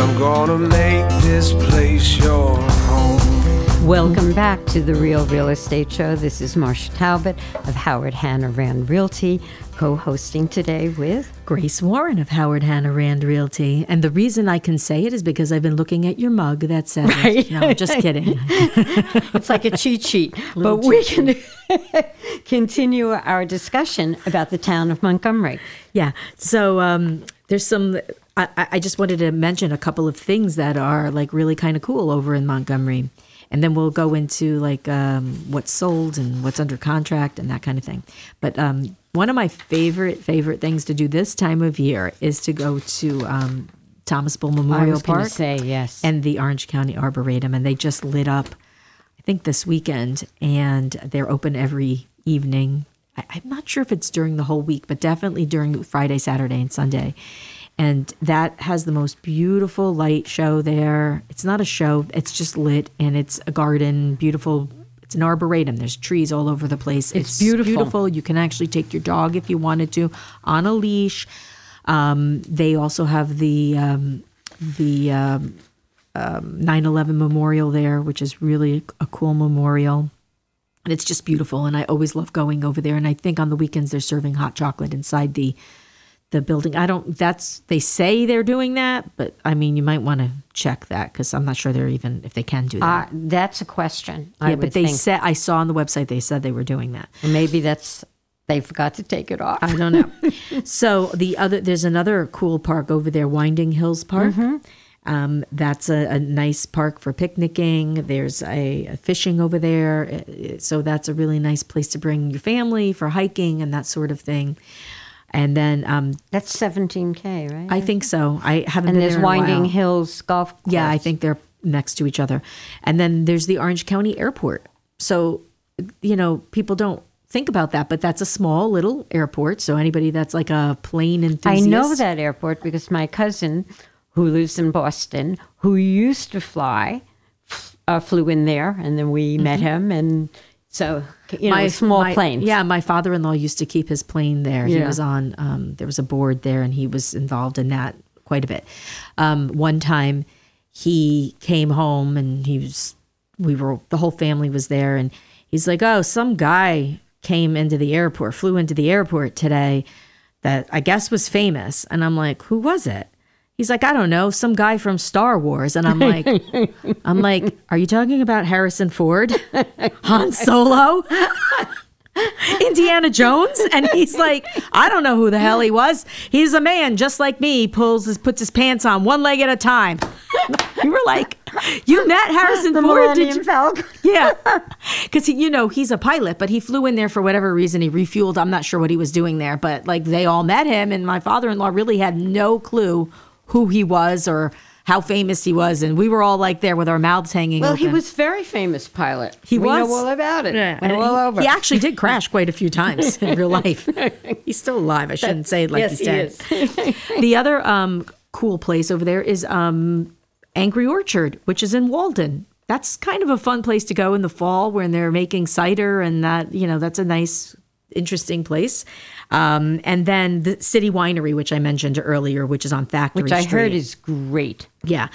I'm gonna make this place your home.
Welcome back to the Real Real Estate Show. This is Marsha Talbot of Howard Hanna Rand Realty, co hosting today with
Grace Warren of Howard Hanna Rand Realty. And the reason I can say it is because I've been looking at your mug that says,
Right.
no, just kidding. (laughs)
it's like a cheat sheet. but we can (laughs) continue our discussion about the town of Montgomery.
Yeah. So um, there's some. I I just wanted to mention a couple of things that are like really kind of cool over in Montgomery, and then we'll go into like um, what's sold and what's under contract and that kind of thing. But um, one of my favorite favorite things to do this time of year is to go to um, Thomas Bull Memorial Park.
say, yes.
and the Orange County Arboretum, and they just lit up. I think this weekend, and they're open every evening. I, I'm not sure if it's during the whole week, but definitely during Friday, Saturday, and Sunday. And that has the most beautiful light show there. It's not a show, it's just lit, and it's a garden, beautiful. It's an arboretum. There's trees all over the place.
It's beautiful.
beautiful. You can actually take your dog if you wanted to on a leash. Um, they also have the um, the um, um, 9/11 memorial there, which is really a cool memorial. And it's just beautiful, and I always love going over there. And I think on the weekends they're serving hot chocolate inside the the building. I don't. That's they say they're doing that, but I mean, you might want to check that because I'm not sure they're even if they can do that.
Uh, that's a question.
yeah, but they
think.
said I saw on the website they said they were doing that.
maybe that's they forgot to take it off.
I don't know. so the other there's another cool park over there, Winding Hills Park. Um, that's a, a nice park for picnicking. There's a, a fishing over there, so that's a really nice place to bring your family for hiking and that sort of thing. And then um,
that's 17k, right?
I think so. I haven't
and
been
there's
there
Winding. Hills Golf. Course.
Yeah, I think they're next to each other. And then there's the Orange County Airport. So, you know, people don't think about that, but that's a small little airport. So anybody that's like a plane enthusiast.
I know that airport because my cousin, who lives in Boston, who used to fly, f- uh, flew in there, and then we met
Mhm.
him, and so you know, a small
my-
planes.
Yeah, my father-in-law used to keep his plane there. He was on. Um, there was a board there, and he was involved in that quite a bit. Um, one time, he came home, and he was. We were the whole family was there, and he's like, "Oh, some guy came into the airport, flew into the airport today, that I guess was famous." And I'm like, "Who was it?" He's like, I don't know, some guy from Star Wars. And I'm like, (laughs) I'm like, are you talking about Harrison Ford? Han Solo? (laughs) Indiana Jones? And he's like, I don't know who the hell he was. He's a man just like me, He pulls his puts his pants on one leg at a time. (laughs) you were like, you met Harrison
The
Ford? Did you?
Falcon.
Yeah. Because, you know, he's a pilot, but he flew in there for whatever reason. He refueled. I'm not sure what he was doing there, but like they all met him. And my father in law really had no clue who he was or how famous he was. And we were all like there with our mouths hanging
Well, he was very famous pilot.
He
we
was.
know all about it.
Yeah, and
all
he,
over.
he actually did crash quite a few times (laughs) in real life. (laughs) He's still alive. I shouldn't say it like
yes,
he's dead.
he is. (laughs)
the other um, cool place over there is um, Angry Orchard, which is in Walden. That's kind of a fun place to go in the fall when they're making cider, and that you know that's a nice, interesting place. Um, and then the City Winery, which I mentioned earlier, which is on Factory
Which I
Street.
heard is great.
Yeah,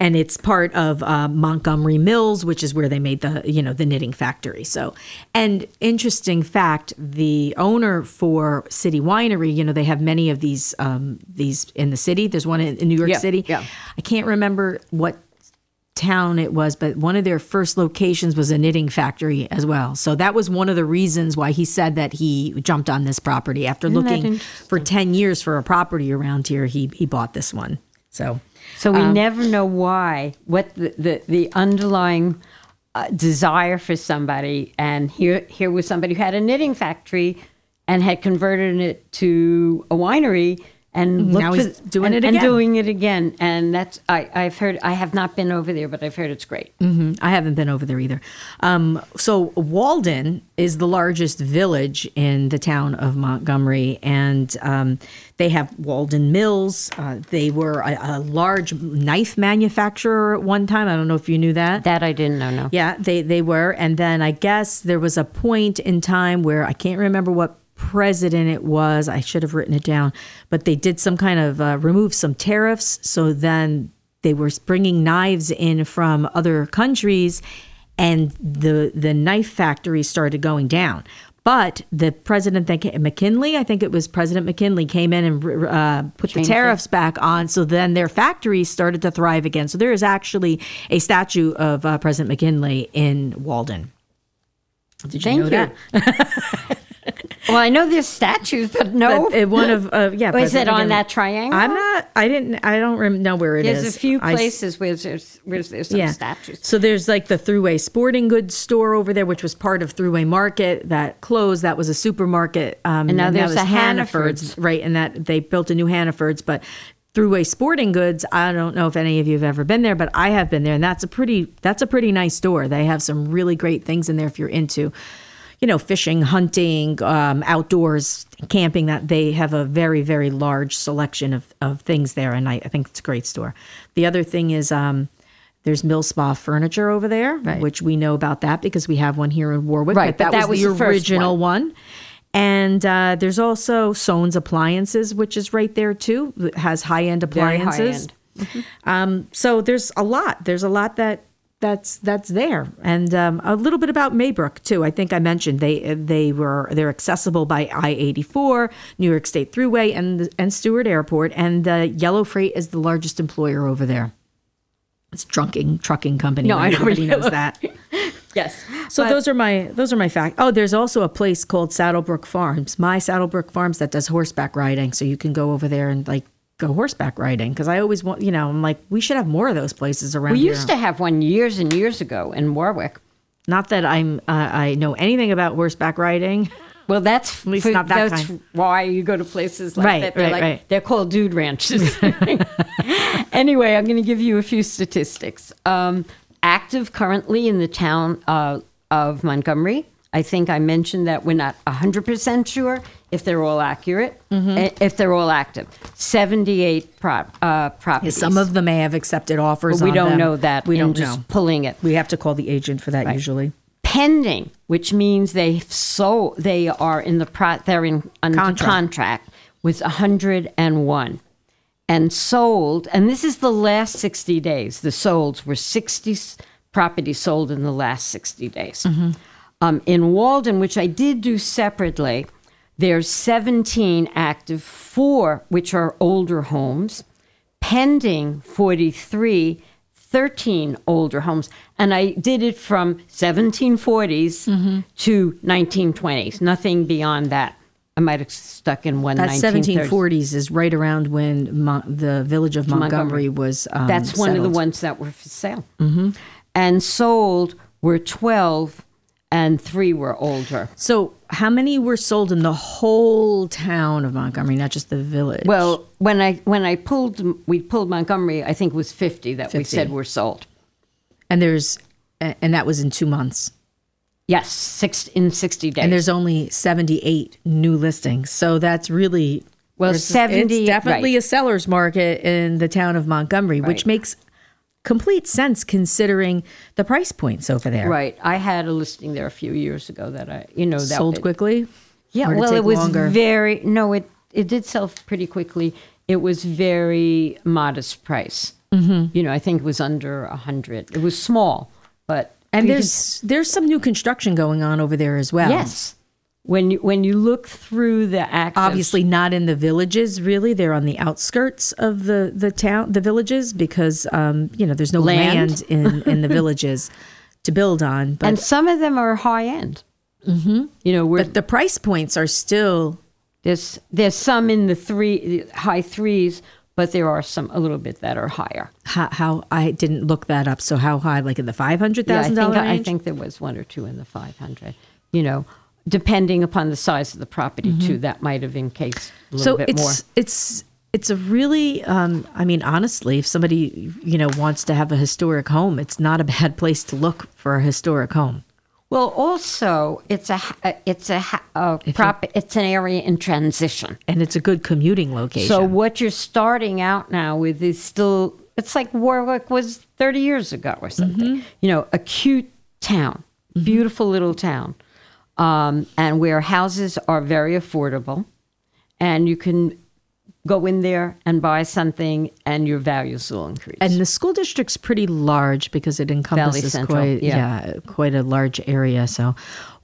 and it's part of uh, Montgomery Mills, which is where they made the you know the knitting factory. So, and interesting fact, the owner for City Winery, you know, they have many of these um, these in the city. There's one in, in New York
Yeah,
City.
yeah.
I can't remember what town it was, but one of their first locations was a knitting factory as well. So that was one of the reasons why he said that he jumped on this property after
Isn't
looking for 10 years for a property around here. He he bought this one. So
So we
um,
never know why, what the, the, the underlying uh, desire for somebody. And here, here was somebody who had a knitting factory and had converted it to a winery and
Now
looked
he's
for-
doing
and-
it
and
again.
doing it again. And that's I, I've heard. I have not been over there, but I've heard it's great.
hmm I haven't been over there either. Um, so Walden is the largest village in the town of Montgomery, and um, they have Walden Mills. Uh, they were a, a large knife manufacturer at one time. I don't know if you knew that.
That I didn't know. No.
Yeah, they they were, and then I guess there was a point in time where I can't remember what president it was. I should have written it down, but they did some kind of uh, remove some tariffs. So then they were bringing knives in from other countries, and the the knife factories started going down. But the president that McKinley, I think it was President McKinley, came in and uh, put the
Changed it.
tariffs back on. So then their factories started to thrive again. So there is actually a statue of uh, President McKinley in Walden. Did you
Thank
know
you.
that? (laughs)
Well, I know there's statues, but no.
But, uh, one of uh, yeah.
Was it on that triangle?
I'm not. I didn't. I don't rem- know where it is.
There's a few
I
places where there's where there's some statues.
So there's like the Thruway Sporting Goods store over there, which was part of Thruway Market that closed. That was a supermarket. Um,
And now there's
that was
a Hannaford's.
right? And that they built a new Hannaford's, but. Thruway Sporting Goods. I don't know if any of you have ever been there, but I have been there, and that's a pretty that's a pretty nice store. They have some really great things in there if you're into, you know, fishing, hunting, um, outdoors, camping. That they have a very very large selection of of things there, and I, I think it's a great store. The other thing is. Um, there's Mill Spa Furniture over there, which we know about that because we have one here in Warwick.
Right,
but
but
that,
that
was,
was
the original one. And uh, there's also Sohn's Appliances, which is right there too. It has high end
Very high
appliances.
end.
Um, so there's a lot. There's a lot that that's that's there, and um, a little bit about Maybrook too. I think I mentioned they they were they're accessible by I eighty four, New York State Thruway, and and Stewart Airport, and uh, Yellow Freight is the largest employer over there. It's trucking trucking company.
No, I
right?
know
everybody
Yellow-
knows that. (laughs)
Yes.
So
But-
those are my those are my facts. Oh, there's also a place called Saddlebrook Farms, my Saddlebrook Farms that does horseback riding. So you can go over there and like go horseback riding because I always want you know I'm like we should have more of those places around.
We
here.
used to have one years and years ago in Warwick.
Not that I'm uh, I know anything about horseback riding.
Well, that's
At least
for-
not that
that's
kind.
why you go to places like
Right,
that. They're
right,
like
right.
they're called dude ranches. (laughs) (laughs) anyway, I'm going to give you a few statistics. Um, active currently in the town uh, of Montgomery. I think I mentioned that we're not 100% sure if they're all accurate,
Mm-hmm.
eh, if they're all active. 78 prop, uh, properties.
Some of them may have accepted offers.
But we
on
don't
them.
know that.
We don't
just
know.
Pulling it.
We have to call the agent for that
Right.
usually.
pending, which means they so they are in the pro, they're in under
Contract.
contract, with 101 and sold and this is the last 60 days the solds were 60 properties sold in the last 60 days um, in walden which i did do separately there's 17 active four which are older homes pending 43 13 older homes. And i did it from 1740s to 1920s nothing beyond that. I might have stuck in one
That
1930s.
1740s is right around when Mon- the village of Montgomery, was. Um,
that's one of the ones that were for sale. And sold were 12 and three were older.
So, how many were sold in the whole town of Montgomery, not just the village?
well when i when i pulled we pulled montgomery i think it was 50 that we said were sold
and there's and that was in two months.
yes six in 60 days
And there's only 78 new listings. So that's really
Well, 70
It's definitely
right.
a seller's market in the town of Montgomery, which makes complete sense considering the price points over there.
Right. I had a listing there a few years ago that I, you know, that
Sold
it-
quickly.
Yeah.
Or did it
well, it was
longer?
very no. It it did sell pretty quickly. It was very modest price. Mm-hmm. You know, I think it was under a hundred. It was small, but
And there's there's some new construction going on over there as well.
yes. When you when you look through the active,
Obviously not in the villages really. They're on the outskirts of the the town the villages because um, you know, there's no
Land.
land, in in the (laughs) villages to build on. But
and some of them are high end. Mm-hmm. You know, we're,
but the price points are still
there's there's some in the three high threes, but there are some a little bit that are higher.
how, how I didn't look that up. So how high? Like in the five hundred thousand
Yeah, I
thousand
think I think there was one or two in the 500. You know, depending upon the size of the property too, that might have encased a little
so
bit
it's
more.
it's it's a really um, i mean honestly if somebody you know wants to have a historic home it's not a bad place to look for a historic home
Well, also it's a it's a, a prop. It's an area in transition,
and it's a good commuting location
So what you're starting out now with is still. It's like Warwick was 30 years ago or something.
Mm-hmm.
You know, a cute town, beautiful little town, um, and where houses are very affordable, and you can go in there and buy something, and your values will increase.
and the school district's pretty large because it encompasses
Central,
quite
yeah.
yeah. quite a large area so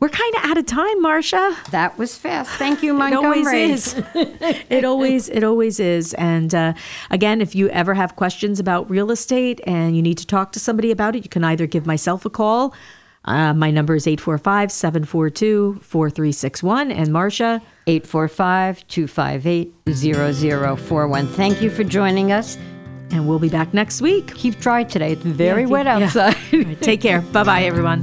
we're kind of out of time marsha
that was fast thank you Montgomery.
it always is (laughs) it always it always is and uh, again if you ever have questions about real estate and you need to talk to somebody about it you can either give myself a call uh, my number is 845-742-4361 and marsha?
845-258-0041 thank you for joining us.
And we'll be back next week.
Keep dry today. It's very
Yeah,
wet
yeah.
outside. (laughs)
Take care. Bye-bye everyone